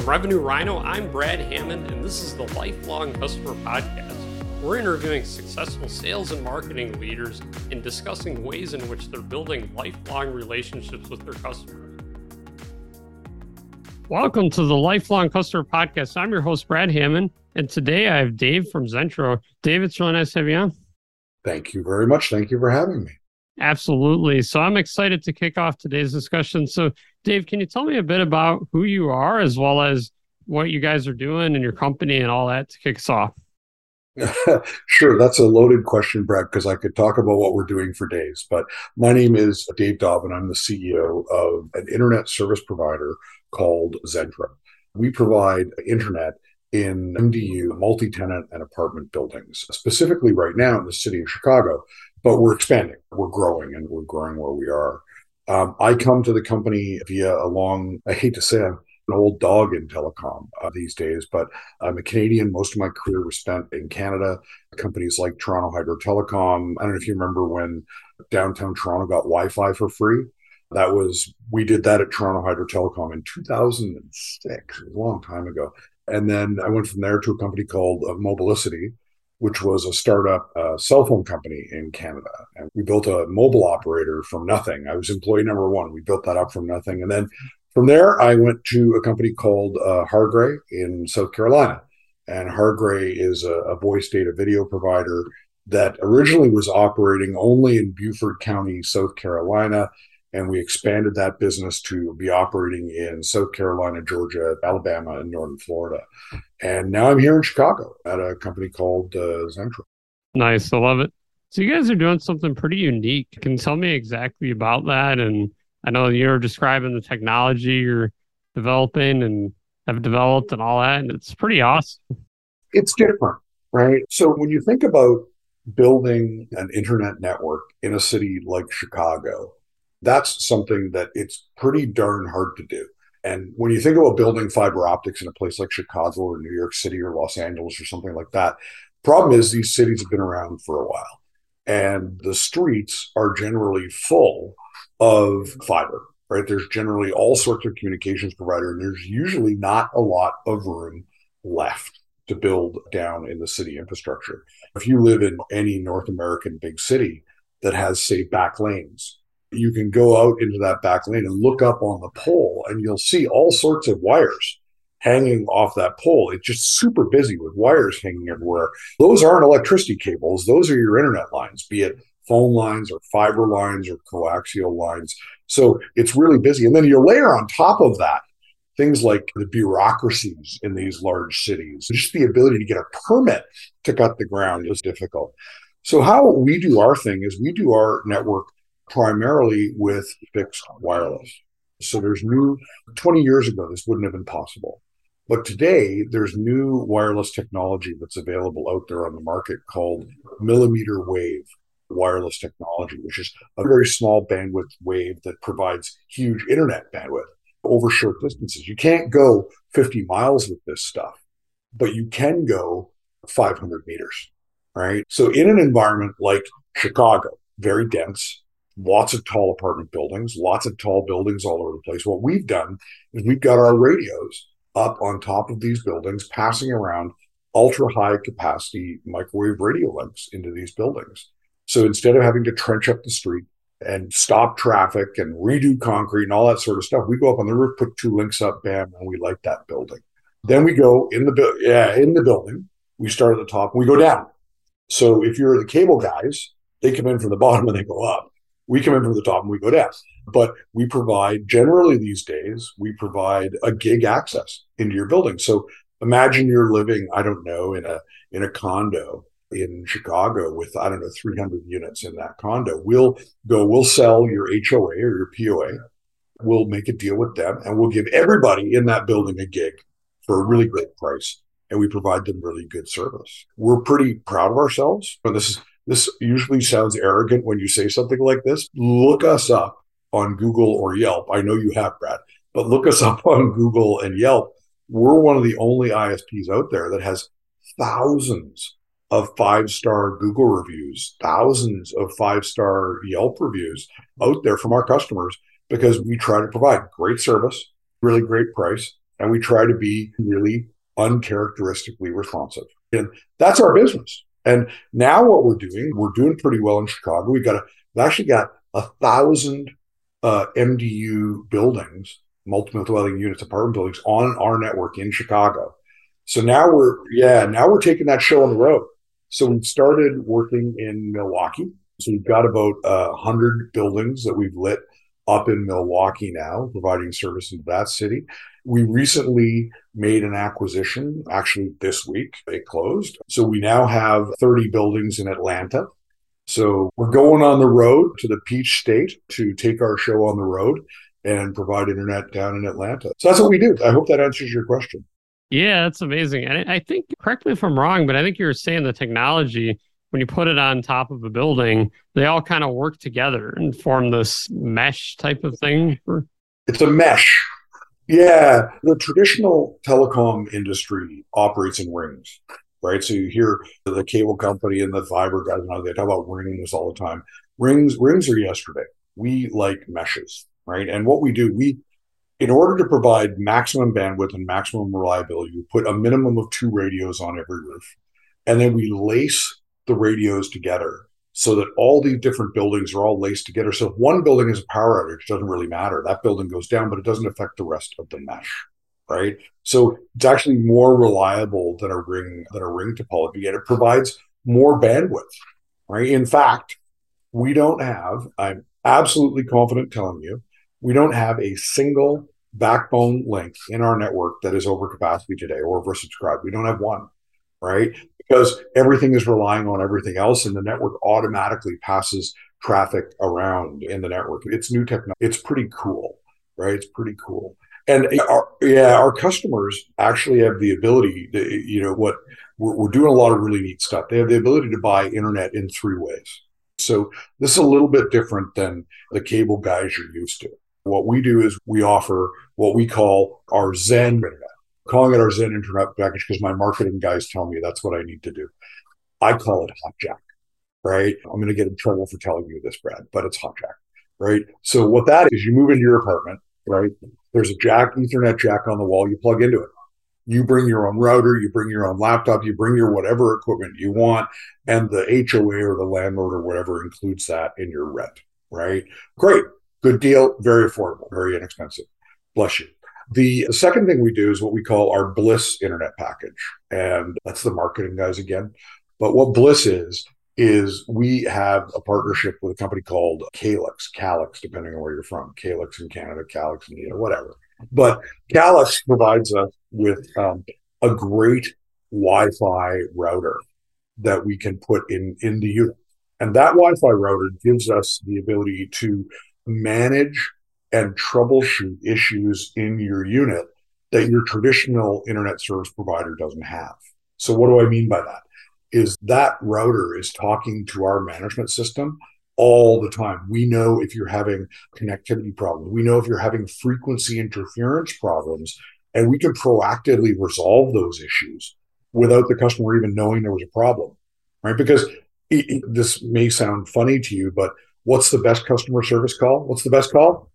From Revenue Rhino, I'm Brad Hammond, and this is the Lifelong Customer Podcast. We're interviewing successful sales and marketing leaders and discussing ways in which they're building lifelong relationships with their customers. Welcome to the Lifelong Customer Podcast. I'm your host, Brad Hammond, and today I have Dave from Zentro. Dave, it's really nice to have you on. Thank you very much. Thank you for having me. Absolutely. So I'm excited to kick off today's discussion. So, Dave, can you tell me a bit about who you are as well as what you guys are doing in your company and all that to kick us off? sure, that's a loaded question, Brad, because I could talk about what we're doing for days. But my name is Dave Dobbin. I'm the CEO of an internet service provider called Zentro. We provide internet in MDU, multi tenant, and apartment buildings, specifically right now in the city of Chicago. But we're expanding, we're growing, and we're growing where we are. Um, I come to the company via a long, I hate to say I'm an old dog in telecom uh, these days, but I'm a Canadian. Most of my career was spent in Canada. Companies like Toronto Hydro Telecom. I don't know if you remember when downtown Toronto got Wi Fi for free. That was, we did that at Toronto Hydro Telecom in 2006, a long time ago. And then I went from there to a company called uh, Mobilicity, which was a startup uh, cell phone company in Canada. And we built a mobile operator from nothing. I was employee number one. We built that up from nothing. And then from there, I went to a company called uh, Hargray in South Carolina. And Hargray is a, a voice data video provider that originally was operating only in Beaufort County, South Carolina. And we expanded that business to be operating in South Carolina, Georgia, Alabama, and northern Florida. And now I'm here in Chicago at a company called uh. Nice. I love it. So you guys are doing something pretty unique. Can you tell me exactly about that and I know you're describing the technology you're developing and have developed and all that, and it's pretty awesome. It's different, right? So when you think about building an internet network in a city like Chicago, that's something that it's pretty darn hard to do. And when you think about building fiber optics in a place like Chicago or New York City or Los Angeles or something like that, problem is these cities have been around for a while and the streets are generally full of fiber, right? There's generally all sorts of communications provider, and there's usually not a lot of room left to build down in the city infrastructure. If you live in any North American big city that has, say, back lanes, you can go out into that back lane and look up on the pole and you'll see all sorts of wires hanging off that pole. It's just super busy with wires hanging everywhere. Those aren't electricity cables. Those are your internet lines, be it phone lines or fiber lines or coaxial lines. So it's really busy. And then you layer on top of that things like the bureaucracies in these large cities. Just the ability to get a permit to cut the ground is difficult. So how we do our thing is we do our network primarily with fixed wireless. So there's new 20 years ago this wouldn't have been possible. But today there's new wireless technology that's available out there on the market called millimeter wave wireless technology, which is a very small bandwidth wave that provides huge internet bandwidth over short distances. You can't go 50 miles with this stuff, but you can go 500 meters, right? So in an environment like Chicago, very dense, lots of tall apartment buildings, lots of tall buildings all over the place. What we've done is we've got our radios up on top of these buildings, passing around ultra high capacity microwave radio links into these buildings. So instead of having to trench up the street and stop traffic and redo concrete and all that sort of stuff, we go up on the roof, put two links up, bam, and we light that building. Then we go in the bu- yeah in the building. We start at the top. We go down. So if you're the cable guys, they come in from the bottom and they go up. We come in from the top and we go down. But we provide generally these days we provide a gig access into your building. So imagine you're living I don't know in a in a condo in Chicago with, I don't know, 300 units in that condo. We'll go, we'll sell your HOA or your POA. We'll make a deal with them and we'll give everybody in that building a gig for a really great price. And we provide them really good service. We're pretty proud of ourselves. But this is, this usually sounds arrogant when you say something like this. Look us up on Google or Yelp. I know you have, Brad, but look us up on Google and Yelp. We're one of the only ISPs out there that has thousands of five star Google reviews, thousands of five star Yelp reviews out there from our customers because we try to provide great service, really great price, and we try to be really uncharacteristically responsive. And that's our business. And now what we're doing, we're doing pretty well in Chicago. We've got a, we've actually got a thousand uh, MDU buildings, multiple dwelling units, apartment buildings on our network in Chicago. So now we're, yeah, now we're taking that show on the road. So we've started working in Milwaukee. So we've got about a uh, hundred buildings that we've lit up in Milwaukee now, providing service into that city. We recently made an acquisition, actually this week, it closed. So we now have 30 buildings in Atlanta. So we're going on the road to the Peach State to take our show on the road and provide internet down in Atlanta. So that's what we do. I hope that answers your question. Yeah, that's amazing. And I think, correct me if I'm wrong, but I think you were saying the technology, when you put it on top of a building, they all kind of work together and form this mesh type of thing. It's a mesh. Yeah. The traditional telecom industry operates in rings, right? So you hear the cable company and the fiber guys, and they talk about rings all the time. Rings, rings are yesterday. We like meshes, right? And what we do, we in order to provide maximum bandwidth and maximum reliability, we put a minimum of two radios on every roof. And then we lace the radios together so that all these different buildings are all laced together. So if one building has a power outage, it doesn't really matter. That building goes down, but it doesn't affect the rest of the mesh. Right. So it's actually more reliable than a ring than a ring topology. And it provides more bandwidth. Right. In fact, we don't have, I'm absolutely confident telling you, we don't have a single backbone link in our network that is over capacity today or oversubscribed. We don't have one, right? Because everything is relying on everything else and the network automatically passes traffic around in the network. It's new technology. It's pretty cool, right? It's pretty cool. And our, yeah, our customers actually have the ability to, you know, what we're, we're doing a lot of really neat stuff. They have the ability to buy internet in three ways. So this is a little bit different than the cable guys you're used to. What we do is we offer what we call our Zen internet. Calling it our Zen internet package because my marketing guys tell me that's what I need to do. I call it Hotjack, right? I'm going to get in trouble for telling you this, Brad, but it's Hotjack, right? So what that is, you move into your apartment, right? There's a jack, Ethernet jack on the wall. You plug into it. You bring your own router, you bring your own laptop, you bring your whatever equipment you want, and the HOA or the landlord or whatever includes that in your rent, right? Great. Good deal, very affordable, very inexpensive. Bless you. The second thing we do is what we call our Bliss internet package. And that's the marketing guys again. But what Bliss is, is we have a partnership with a company called Calix, Calix, depending on where you're from, Calix in Canada, Calix in know, whatever. But Calix provides us with um, a great Wi-Fi router that we can put in in the unit, and that Wi-Fi router gives us the ability to manage and troubleshoot issues in your unit that your traditional internet service provider doesn't have. So what do I mean by that? Is that router is talking to our management system all the time. We know if you're having connectivity problems. We know if you're having frequency interference problems, and we can proactively resolve those issues without the customer even knowing there was a problem, right? Because it, it, this may sound funny to you, but What's the best customer service call? What's the best call?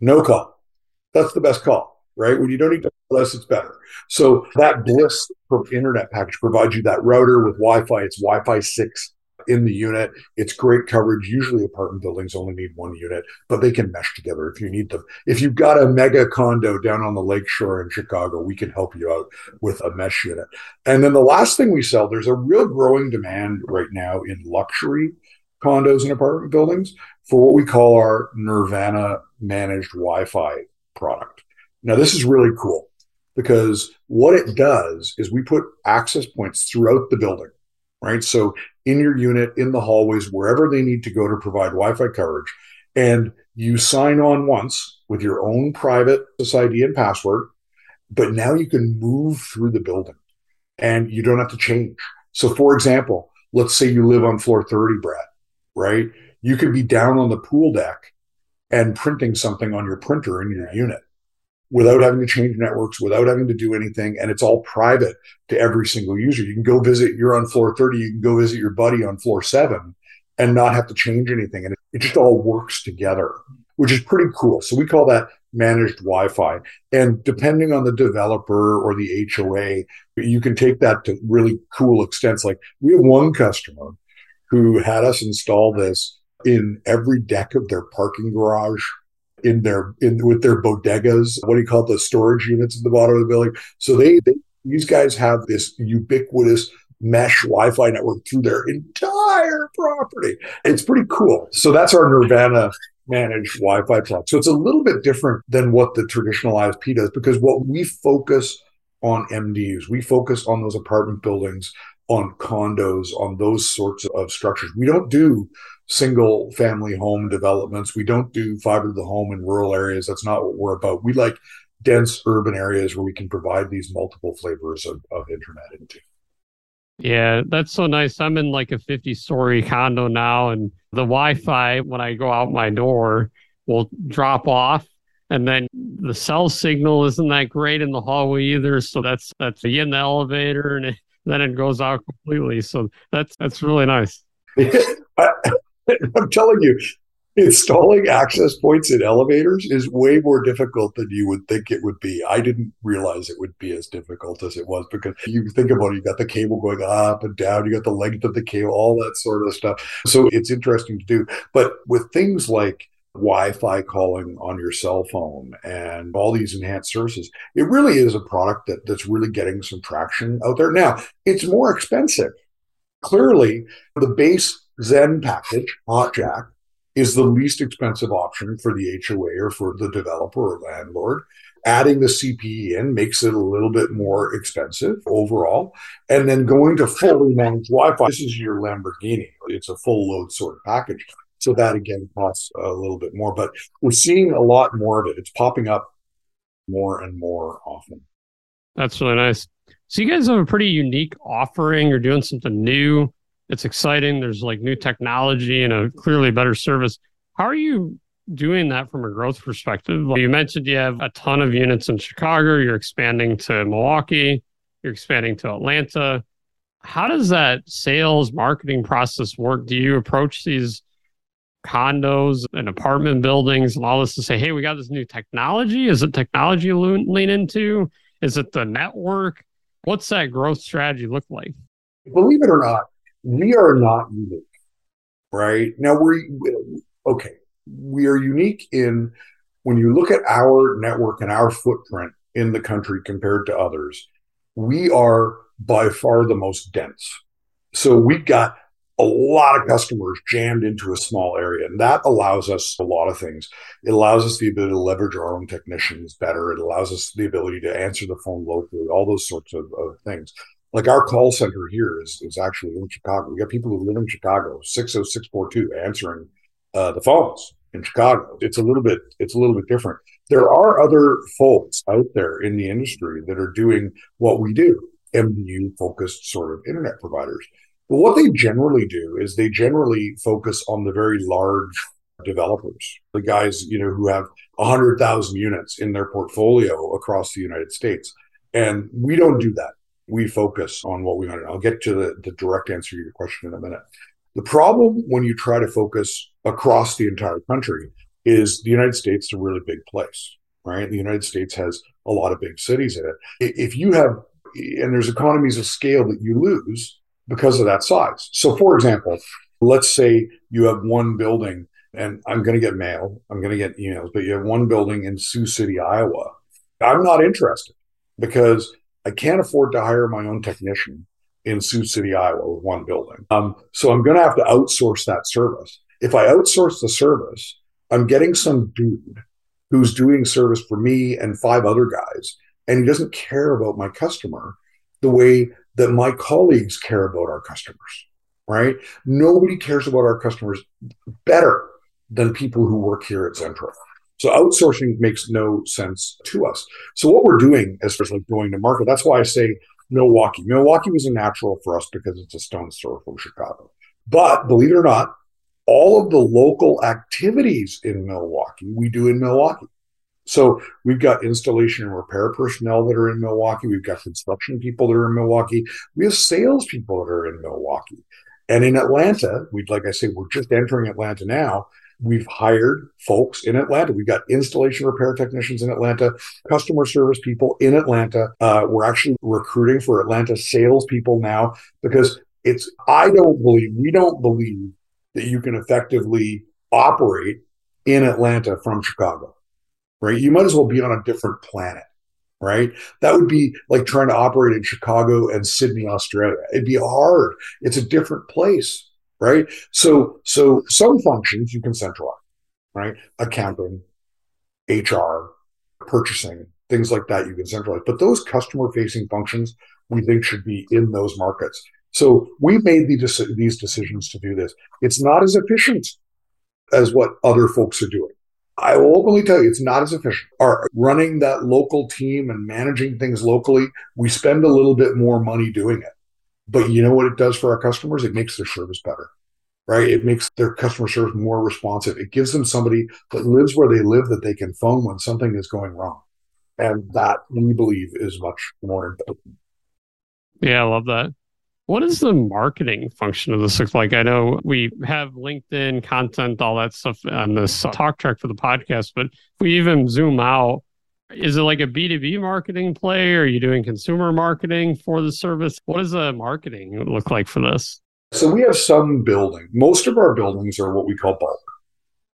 No call. That's the best call, right? When you don't need to call us, it's better. So that Bliss internet package provides you that router with Wi-Fi. It's Wi-Fi 6 in the unit. It's great coverage. Usually apartment buildings only need one unit, but they can mesh together if you need them. If you've got a mega condo down on the lakeshore in Chicago, we can help you out with a mesh unit. And then the last thing we sell, there's a real growing demand right now in luxury condos and apartment buildings for what we call our Nirvana managed Wi Fi product. Now, this is really cool because what it does is we put access points throughout the building, right? So, in your unit, in the hallways, wherever they need to go to provide Wi Fi coverage, and you sign on once with your own private SID and password, but now you can move through the building and you don't have to change. So, for example, let's say you live on floor 30, Brad right? You could be down on the pool deck and printing something on your printer in your unit without having to change networks, without having to do anything. And it's all private to every single user. You can go visit, you're on floor 30, you can go visit your buddy on floor seven and not have to change anything. And it, just all works together, which is pretty cool. So we call that managed Wi-Fi. And depending on the developer or the HOA, you can take that to really cool extents. Like we have one customer who had us install this in every deck of their parking garage in their in with their bodegas what do you call it the storage units at the bottom of the building so they, they these guys have this ubiquitous mesh Wi-Fi network through their entire property. It's pretty cool. So that's our Nirvana managed Wi-Fi plug. So it's a little bit different than what the traditional ISP does because what we focus on MDUs, we focus on those apartment buildings, on condos, on those sorts of structures. We don't do single family home developments. We don't do fiber to the home in rural areas. That's not what we're about. We like dense urban areas where we can provide these multiple flavors of, of internet into. Yeah, that's so nice. I'm in like a 50 story condo now, and the Wi Fi, when I go out my door, will drop off. And then the cell signal isn't that great in the hallway either. So that's that's you in the elevator and it, then it goes out completely. So that's that's really nice. I'm telling you, installing access points in elevators is way more difficult than you would think it would be. I didn't realize it would be as difficult as it was because you think about it, you got the cable going up and down, you got the length of the cable, all that sort of stuff. So it's interesting to do. But with things like Wi-Fi calling on your cell phone and all these enhanced services. It really is a product that, that's really getting some traction out there. Now, it's more expensive. Clearly, the base Zen package, HotJack, is the least expensive option for the HOA or for the developer or landlord. Adding the CPE in makes it a little bit more expensive overall. And then going to fully managed Wi Fi, this is your Lamborghini. It's a full load sort of package. So that again costs a little bit more, but we're seeing a lot more of it. It's popping up more and more often. That's really nice. So you guys have a pretty unique offering. You're doing something new it's exciting. There's like new technology and a clearly better service. How are you doing that from a growth perspective? You mentioned you have a ton of units in Chicago, you're expanding to Milwaukee, you're expanding to Atlanta. How does that sales marketing process work? Do you approach these condos and apartment buildings and all this to say, hey, we got this new technology? Is it technology you lean into? Is it the network? What's that growth strategy look like? Believe it or not, we are not unique, right? Now we're okay. We are unique in when you look at our network and our footprint in the country compared to others, we are by far the most dense. So we've got a lot of customers jammed into a small area. And that allows us a lot of things. It allows us the ability to leverage our own technicians better. It allows us the ability to answer the phone locally, all those sorts of, of things like our call center here is, is actually in Chicago. We got people who live in Chicago, 60642 answering uh, the phones in Chicago. It's a little bit, it's a little bit different. There are other folks out there in the industry that are doing what we do, MDU focused sort of internet providers. But what they generally do is they generally focus on the very large developers, the guys, you know, who have 100,000 units in their portfolio across the United States. And we don't do that we focus on what we want. To, I'll get to the, the direct answer to your question in a minute. The problem when you try to focus across the entire country is the United States is a really big place, right? The United States has a lot of big cities in it. If you have, and there's economies of scale that you lose because of that size. So, for example, let's say you have one building, and I'm going to get mail, I'm going to get emails, but you have one building in Sioux City, Iowa. I'm not interested because I can't afford to hire my own technician in Sioux City, Iowa, with one building. Um, so I'm going to have to outsource that service. If I outsource the service, I'm getting some dude who's doing service for me and five other guys, and he doesn't care about my customer the way that my colleagues care about our customers, right? Nobody cares about our customers better than people who work here at Zentro. So outsourcing makes no sense to us. So what we're doing as far as like going to market, that's why I say Milwaukee. Milwaukee was a natural for us because it's a stone's throw from Chicago. But believe it or not, all of the local activities in Milwaukee, we do in Milwaukee. So we've got installation and repair personnel that are in Milwaukee. We've got construction people that are in Milwaukee. We have salespeople that are in Milwaukee. And in Atlanta, we like I say, we're just entering Atlanta now We've hired folks in Atlanta. We've got installation repair technicians in Atlanta, customer service people in Atlanta. Uh, we're actually recruiting for Atlanta salespeople now because it's, I don't believe, we don't believe that you can effectively operate in Atlanta from Chicago, right? You might as well be on a different planet right? That would be like trying to operate in Chicago and Sydney, Australia. It'd be hard. It's a different place, right? So, so some functions you can centralize, right? Accounting, HR, purchasing, things like that you can centralize. But those customer facing functions we think should be in those markets. So we made these these decisions to do this. It's not as efficient as what other folks are doing. I will openly tell you, it's not as efficient. Our running that local team and managing things locally, we spend a little bit more money doing it. But you know what it does for our customers? It makes their service better, right? It makes their customer service more responsive. It gives them somebody that lives where they live that they can phone when something is going wrong. And that we believe is much more important. Yeah, I love that. What is the marketing function of this look like? I know we have LinkedIn content, all that stuff on this talk track for the podcast, but if we even zoom out, is it like a B2B marketing play? Or are you doing consumer marketing for the service? What does the marketing look like for this? So we have some building. Most of our buildings are what we call bulk,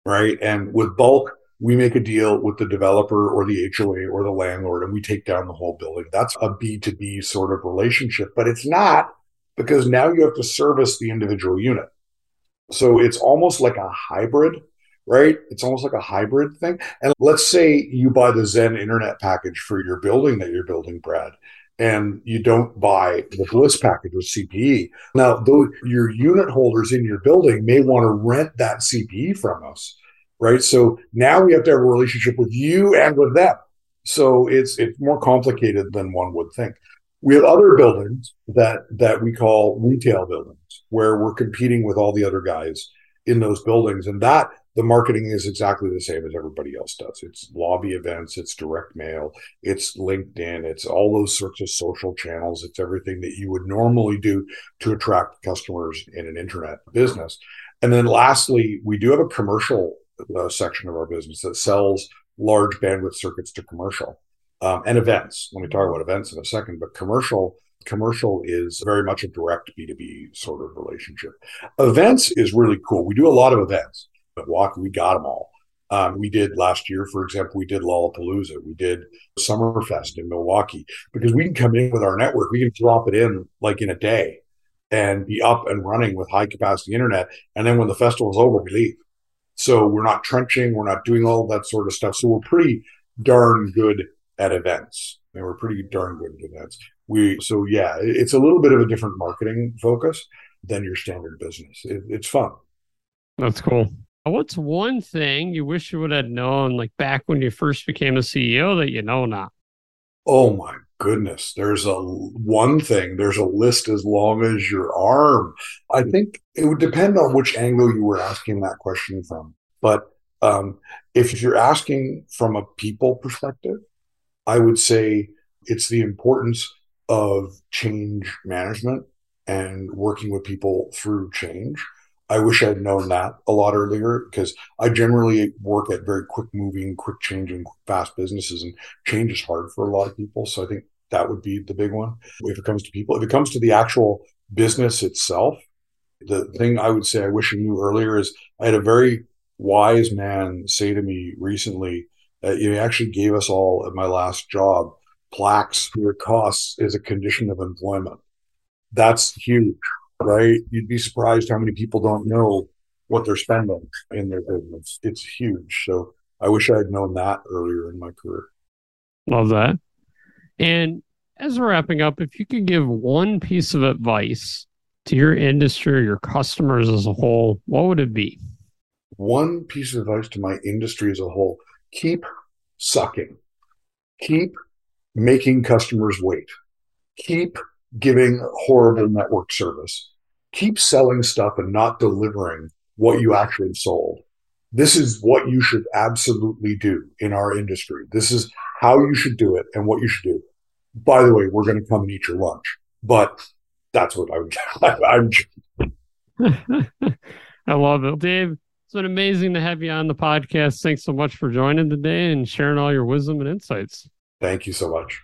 right? And with bulk, we make a deal with the developer or the HOA or the landlord and we take down the whole building. That's a B2B sort of relationship, but it's not because now you have to service the individual unit. So it's almost like a hybrid, right? It's almost like a hybrid thing. And let's say you buy the Zen internet package for your building that you're building, Brad, and you don't buy the Bliss package with CPE. Now, though your unit holders in your building may want to rent that CPE from us, right? So now we have to have a relationship with you and with them. So it's it's more complicated than one would think. We have other buildings that that we call retail buildings where we're competing with all the other guys in those buildings, and that the marketing is exactly the same as everybody else does. It's lobby events, it's direct mail, it's LinkedIn, it's all those sorts of social channels. It's everything that you would normally do to attract customers in an internet business. And then lastly, we do have a commercial uh, section of our business that sells large bandwidth circuits to commercial um, and events. Let me talk about events in a second, but commercial commercial is very much a direct B2B sort of relationship. Events is really cool. We do a lot of events. Milwaukee, we got them all. Um, we did last year, for example, we did Lollapalooza, we did Summerfest in Milwaukee because we can come in with our network, we can drop it in like in a day and be up and running with high capacity internet. And then when the festival is over, we leave. So we're not trenching, we're not doing all that sort of stuff. So we're pretty darn good at events. They were pretty darn good at events. We so yeah, it's a little bit of a different marketing focus than your standard business. It, it's fun. That's cool. What's one thing you wish you would have known, like back when you first became a CEO, that you know now? Oh my goodness, there's a one thing. There's a list as long as your arm. I think it would depend on which angle you were asking that question from. But um, if you're asking from a people perspective, I would say it's the importance of change management and working with people through change. I wish I'd known that a lot earlier because I generally work at very quick moving, quick changing, fast businesses, and change is hard for a lot of people. So I think that would be the big one. If it comes to people, if it comes to the actual business itself, the thing I would say I wish I knew earlier is I had a very wise man say to me recently, uh, he actually gave us all at my last job plaques for your costs is a condition of employment. That's huge, right? You'd be surprised how many people don't know what they're spending in their business. It's huge. So I wish I had known that earlier in my career. Love that. And as we're wrapping up, if you could give one piece of advice to your industry, or your customers as a whole, what would it be? One piece of advice to my industry as a whole keep sucking, keep making customers wait, keep giving horrible network service, keep selling stuff and not delivering what you actually sold. This is what you should absolutely do in our industry. This is how you should do it and what you should do. By the way, we're going to come and eat your lunch, but that's what I would. I'm. I love it, Dave It's been amazing to have you on the podcast. Thanks so much for joining today and sharing all your wisdom and insights. Thank you so much.